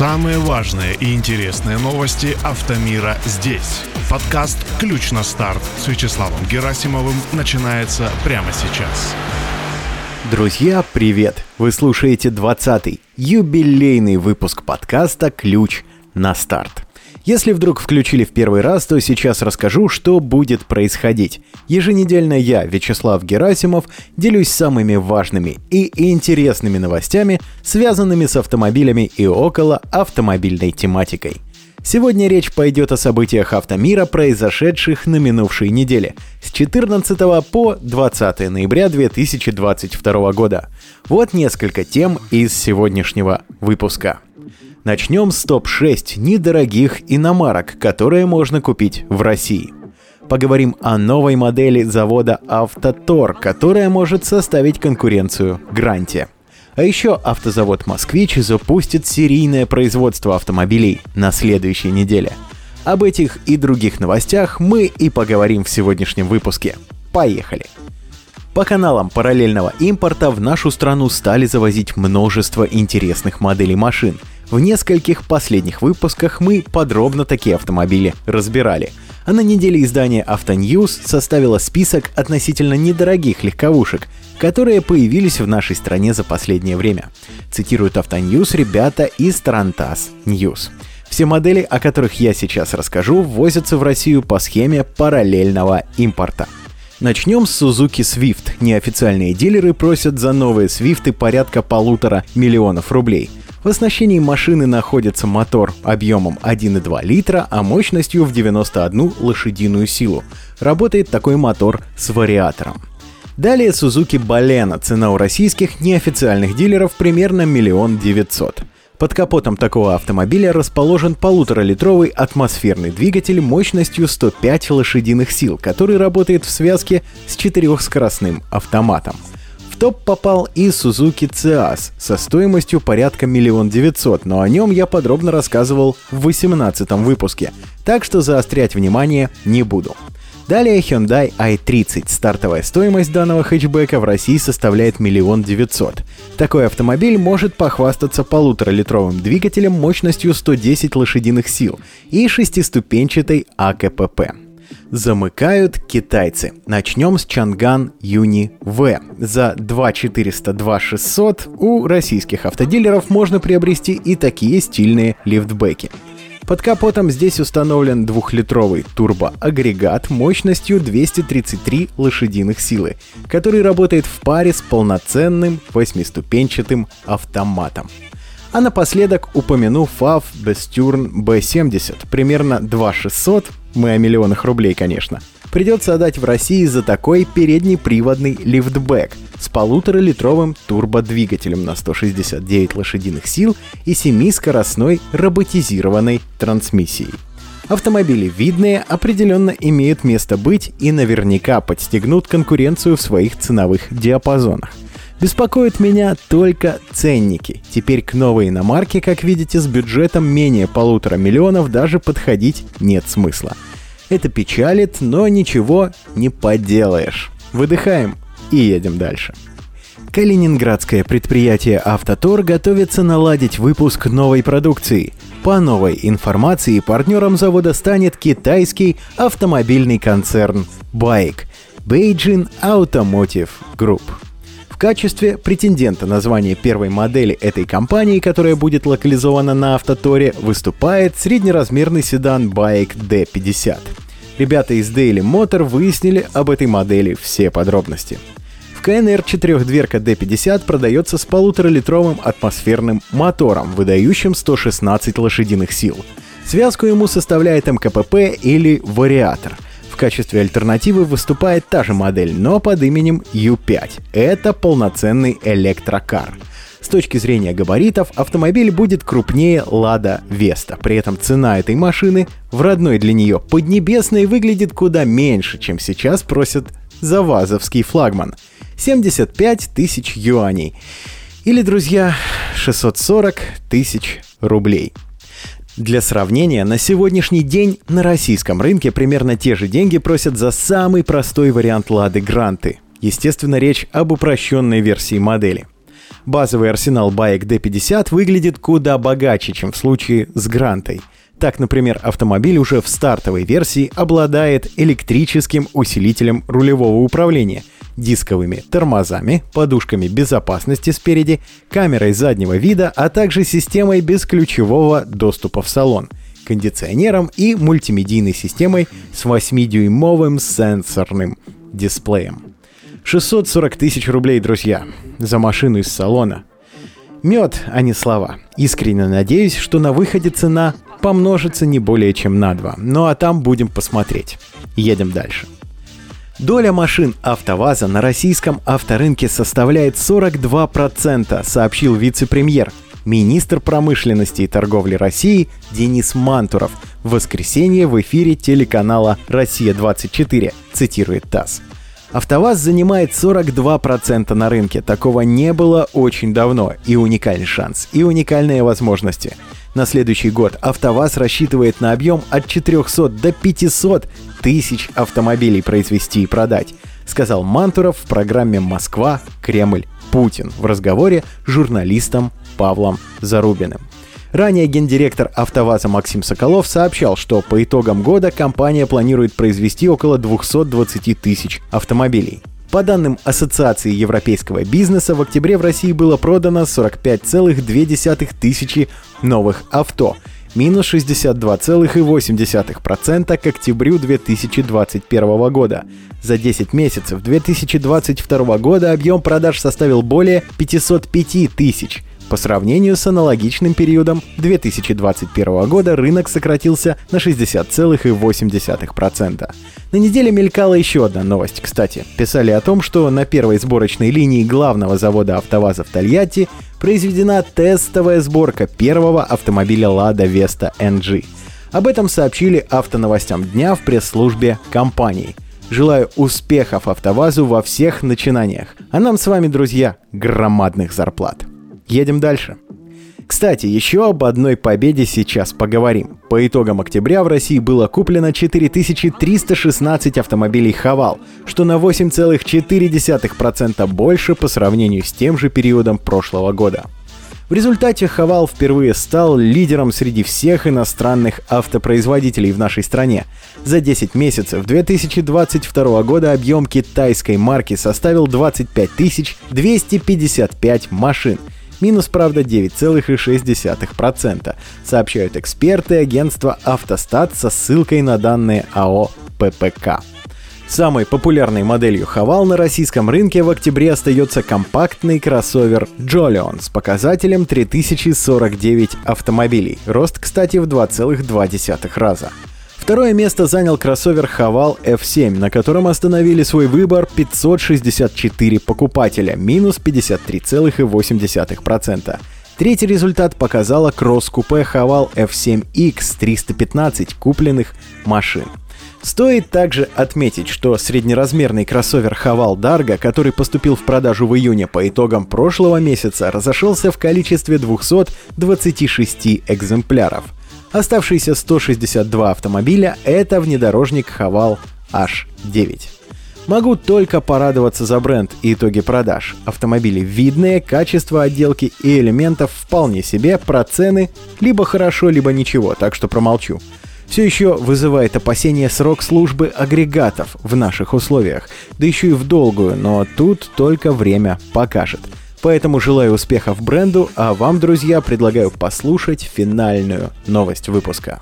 Самые важные и интересные новости автомира здесь. Подкаст «Ключ на старт» с Вячеславом Герасимовым начинается прямо сейчас. Друзья, привет! Вы слушаете 20-й юбилейный выпуск подкаста «Ключ на старт». Если вдруг включили в первый раз, то сейчас расскажу, что будет происходить. Еженедельно я, Вячеслав Герасимов, делюсь самыми важными и интересными новостями, связанными с автомобилями и около автомобильной тематикой. Сегодня речь пойдет о событиях автомира, произошедших на минувшей неделе, с 14 по 20 ноября 2022 года. Вот несколько тем из сегодняшнего выпуска. Начнем с топ-6 недорогих иномарок, которые можно купить в России. Поговорим о новой модели завода «Автотор», которая может составить конкуренцию «Гранте». А еще автозавод «Москвич» запустит серийное производство автомобилей на следующей неделе. Об этих и других новостях мы и поговорим в сегодняшнем выпуске. Поехали! По каналам параллельного импорта в нашу страну стали завозить множество интересных моделей машин – в нескольких последних выпусках мы подробно такие автомобили разбирали. А на неделе издания Autonews составило список относительно недорогих легковушек, которые появились в нашей стране за последнее время. Цитируют Autonews ребята из Тарантас Ньюс. Все модели, о которых я сейчас расскажу, ввозятся в Россию по схеме параллельного импорта. Начнем с Suzuki Swift. Неофициальные дилеры просят за новые Свифты порядка полутора миллионов рублей – в оснащении машины находится мотор объемом 1,2 литра, а мощностью в 91 лошадиную силу. Работает такой мотор с вариатором. Далее Suzuki Balena. Цена у российских неофициальных дилеров примерно миллион девятьсот. Под капотом такого автомобиля расположен полуторалитровый атмосферный двигатель мощностью 105 лошадиных сил, который работает в связке с четырехскоростным автоматом топ попал и Suzuki Ciaz со стоимостью порядка миллион девятьсот, но о нем я подробно рассказывал в 18 выпуске, так что заострять внимание не буду. Далее Hyundai i30. Стартовая стоимость данного хэтчбека в России составляет миллион девятьсот. Такой автомобиль может похвастаться полуторалитровым двигателем мощностью 110 лошадиных сил и шестиступенчатой АКПП замыкают китайцы. Начнем с Чанган Юни В. За 2400 2600 у российских автодилеров можно приобрести и такие стильные лифтбеки. Под капотом здесь установлен двухлитровый турбоагрегат мощностью 233 лошадиных силы, который работает в паре с полноценным восьмиступенчатым автоматом. А напоследок упомяну FAV Besturn B70, примерно 2600 мы о миллионах рублей, конечно. Придется отдать в России за такой передний приводный лифтбэк с полуторалитровым турбодвигателем на 169 лошадиных сил и 7-скоростной роботизированной трансмиссией. Автомобили видные, определенно имеют место быть и наверняка подстегнут конкуренцию в своих ценовых диапазонах. Беспокоят меня только ценники. Теперь к новой иномарке, как видите, с бюджетом менее полутора миллионов даже подходить нет смысла. Это печалит, но ничего не поделаешь. Выдыхаем и едем дальше. Калининградское предприятие «Автотор» готовится наладить выпуск новой продукции. По новой информации партнером завода станет китайский автомобильный концерн «Байк» – Beijing Automotive Group качестве претендента на звание первой модели этой компании, которая будет локализована на Автоторе, выступает среднеразмерный седан Bike D50. Ребята из Daily Motor выяснили об этой модели все подробности. В КНР четырехдверка D50 продается с полуторалитровым атмосферным мотором, выдающим 116 лошадиных сил. Связку ему составляет МКПП или вариатор – качестве альтернативы выступает та же модель, но под именем U5. Это полноценный электрокар. С точки зрения габаритов, автомобиль будет крупнее Lada Vesta. При этом цена этой машины в родной для нее Поднебесной выглядит куда меньше, чем сейчас просят за вазовский флагман. 75 тысяч юаней. Или, друзья, 640 тысяч рублей. Для сравнения, на сегодняшний день на российском рынке примерно те же деньги просят за самый простой вариант Лады Гранты. Естественно, речь об упрощенной версии модели. Базовый арсенал баек D50 выглядит куда богаче, чем в случае с Грантой. Так, например, автомобиль уже в стартовой версии обладает электрическим усилителем рулевого управления, дисковыми тормозами, подушками безопасности спереди, камерой заднего вида, а также системой бесключевого доступа в салон, кондиционером и мультимедийной системой с 8-дюймовым сенсорным дисплеем. 640 тысяч рублей, друзья, за машину из салона. Мед, а не слова. Искренне надеюсь, что на выходе цена помножится не более чем на 2. Ну а там будем посмотреть. Едем дальше. Доля машин АвтоВАЗа на российском авторынке составляет 42%, сообщил вице-премьер, министр промышленности и торговли России Денис Мантуров в воскресенье в эфире телеканала «Россия-24», цитирует ТАСС. АвтоВАЗ занимает 42% на рынке. Такого не было очень давно. И уникальный шанс, и уникальные возможности. На следующий год АвтоВАЗ рассчитывает на объем от 400 до 500 тысяч автомобилей произвести и продать, сказал Мантуров в программе «Москва. Кремль. Путин» в разговоре с журналистом Павлом Зарубиным. Ранее гендиректор АвтоВАЗа Максим Соколов сообщал, что по итогам года компания планирует произвести около 220 тысяч автомобилей. По данным Ассоциации европейского бизнеса, в октябре в России было продано 45,2 тысячи новых авто, минус 62,8% к октябрю 2021 года. За 10 месяцев 2022 года объем продаж составил более 505 тысяч – по сравнению с аналогичным периодом 2021 года рынок сократился на 60,8%. На неделе мелькала еще одна новость, кстати. Писали о том, что на первой сборочной линии главного завода АвтоВАЗа в Тольятти произведена тестовая сборка первого автомобиля Lada Vesta NG. Об этом сообщили автоновостям дня в пресс-службе компании. Желаю успехов АвтоВАЗу во всех начинаниях. А нам с вами, друзья, громадных зарплат. Едем дальше. Кстати, еще об одной победе сейчас поговорим. По итогам октября в России было куплено 4316 автомобилей «Хавал», что на 8,4% больше по сравнению с тем же периодом прошлого года. В результате «Хавал» впервые стал лидером среди всех иностранных автопроизводителей в нашей стране. За 10 месяцев 2022 года объем китайской марки составил 25 255 машин – Минус, правда, 9,6%, сообщают эксперты агентства «Автостат» со ссылкой на данные АО «ППК». Самой популярной моделью Хавал на российском рынке в октябре остается компактный кроссовер Jolion с показателем 3049 автомобилей. Рост, кстати, в 2,2 раза. Второе место занял кроссовер Haval F7, на котором остановили свой выбор 564 покупателя, минус 53,8%. Третий результат показала кросс-купе Haval F7X 315 купленных машин. Стоит также отметить, что среднеразмерный кроссовер Haval Dargo, который поступил в продажу в июне по итогам прошлого месяца, разошелся в количестве 226 экземпляров – Оставшиеся 162 автомобиля — это внедорожник Haval H9. Могу только порадоваться за бренд и итоги продаж. Автомобили видные, качество отделки и элементов вполне себе, про цены либо хорошо, либо ничего, так что промолчу. Все еще вызывает опасение срок службы агрегатов в наших условиях, да еще и в долгую, но тут только время покажет. Поэтому желаю успехов бренду, а вам, друзья, предлагаю послушать финальную новость выпуска.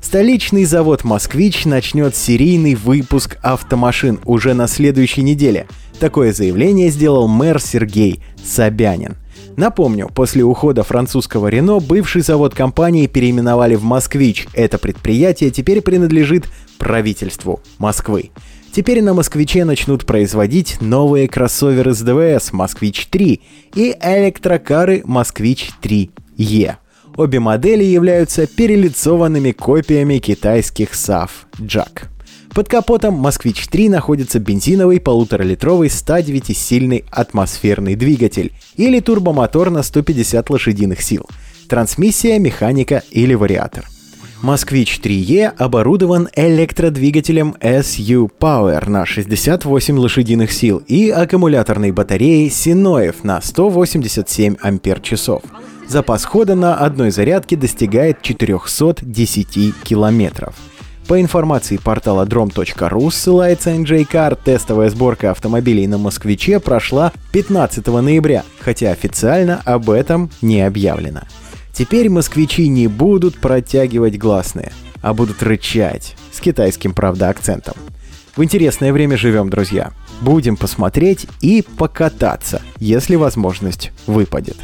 Столичный завод «Москвич» начнет серийный выпуск автомашин уже на следующей неделе. Такое заявление сделал мэр Сергей Собянин. Напомню, после ухода французского Рено бывший завод компании переименовали в «Москвич». Это предприятие теперь принадлежит правительству Москвы. Теперь на «Москвиче» начнут производить новые кроссоверы с ДВС «Москвич-3» и электрокары «Москвич-3Е». Обе модели являются перелицованными копиями китайских SAF Jack. Под капотом «Москвич-3» находится бензиновый полуторалитровый 109-сильный атмосферный двигатель или турбомотор на 150 лошадиных сил, трансмиссия, механика или вариатор – Москвич 3E оборудован электродвигателем SU Power на 68 лошадиных сил и аккумуляторной батареей Синоев на 187 ампер-часов. Запас хода на одной зарядке достигает 410 километров. По информации портала drom.ru ссылается NJ Car, тестовая сборка автомобилей на «Москвиче» прошла 15 ноября, хотя официально об этом не объявлено. Теперь москвичи не будут протягивать гласные, а будут рычать, с китайским, правда, акцентом. В интересное время живем, друзья. Будем посмотреть и покататься, если возможность выпадет.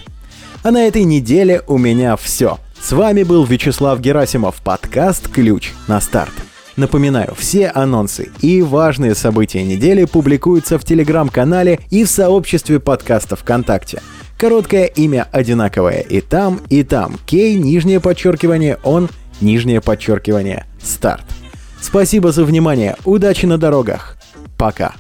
А на этой неделе у меня все. С вами был Вячеслав Герасимов, подкаст «Ключ на старт». Напоминаю, все анонсы и важные события недели публикуются в телеграм-канале и в сообществе подкаста ВКонтакте. Короткое имя одинаковое и там, и там. Кей, нижнее подчеркивание, он, нижнее подчеркивание, старт. Спасибо за внимание, удачи на дорогах. Пока.